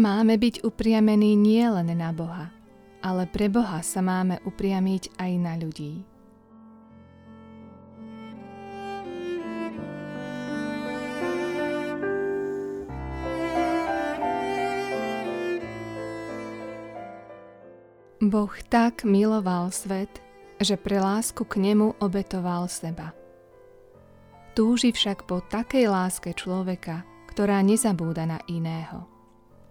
Máme byť upriamení nie len na Boha, ale pre Boha sa máme upriamiť aj na ľudí. Boh tak miloval svet, že pre lásku k nemu obetoval seba. Túži však po takej láske človeka, ktorá nezabúda na iného.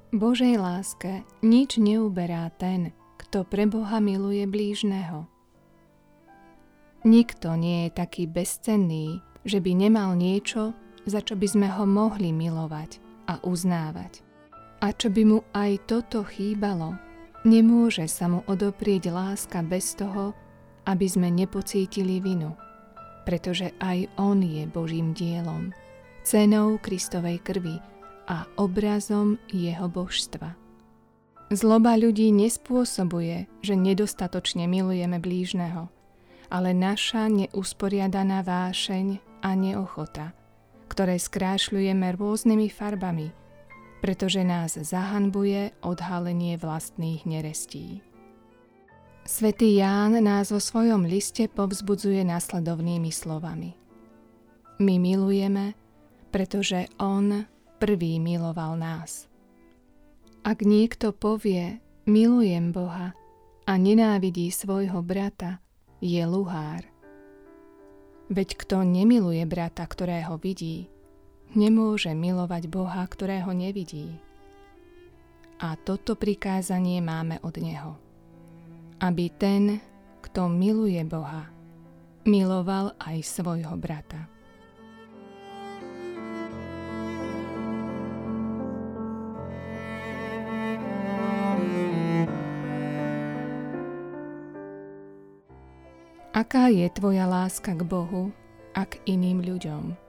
Božej láske nič neuberá ten, kto pre Boha miluje blížneho. Nikto nie je taký bezcenný, že by nemal niečo, za čo by sme ho mohli milovať a uznávať. A čo by mu aj toto chýbalo, Nemôže sa mu odoprieť láska bez toho, aby sme nepocítili vinu, pretože aj on je Božím dielom, cenou Kristovej krvi a obrazom jeho božstva. Zloba ľudí nespôsobuje, že nedostatočne milujeme blížneho, ale naša neusporiadaná vášeň a neochota, ktoré skrášľujeme rôznymi farbami – pretože nás zahanbuje odhalenie vlastných nerestí. Svetý Ján nás vo svojom liste povzbudzuje následovnými slovami. My milujeme, pretože On prvý miloval nás. Ak niekto povie, milujem Boha a nenávidí svojho brata, je luhár. Veď kto nemiluje brata, ktorého vidí, nemôže milovať Boha, ktorého nevidí. A toto prikázanie máme od Neho. Aby ten, kto miluje Boha, miloval aj svojho brata. Aká je tvoja láska k Bohu a k iným ľuďom?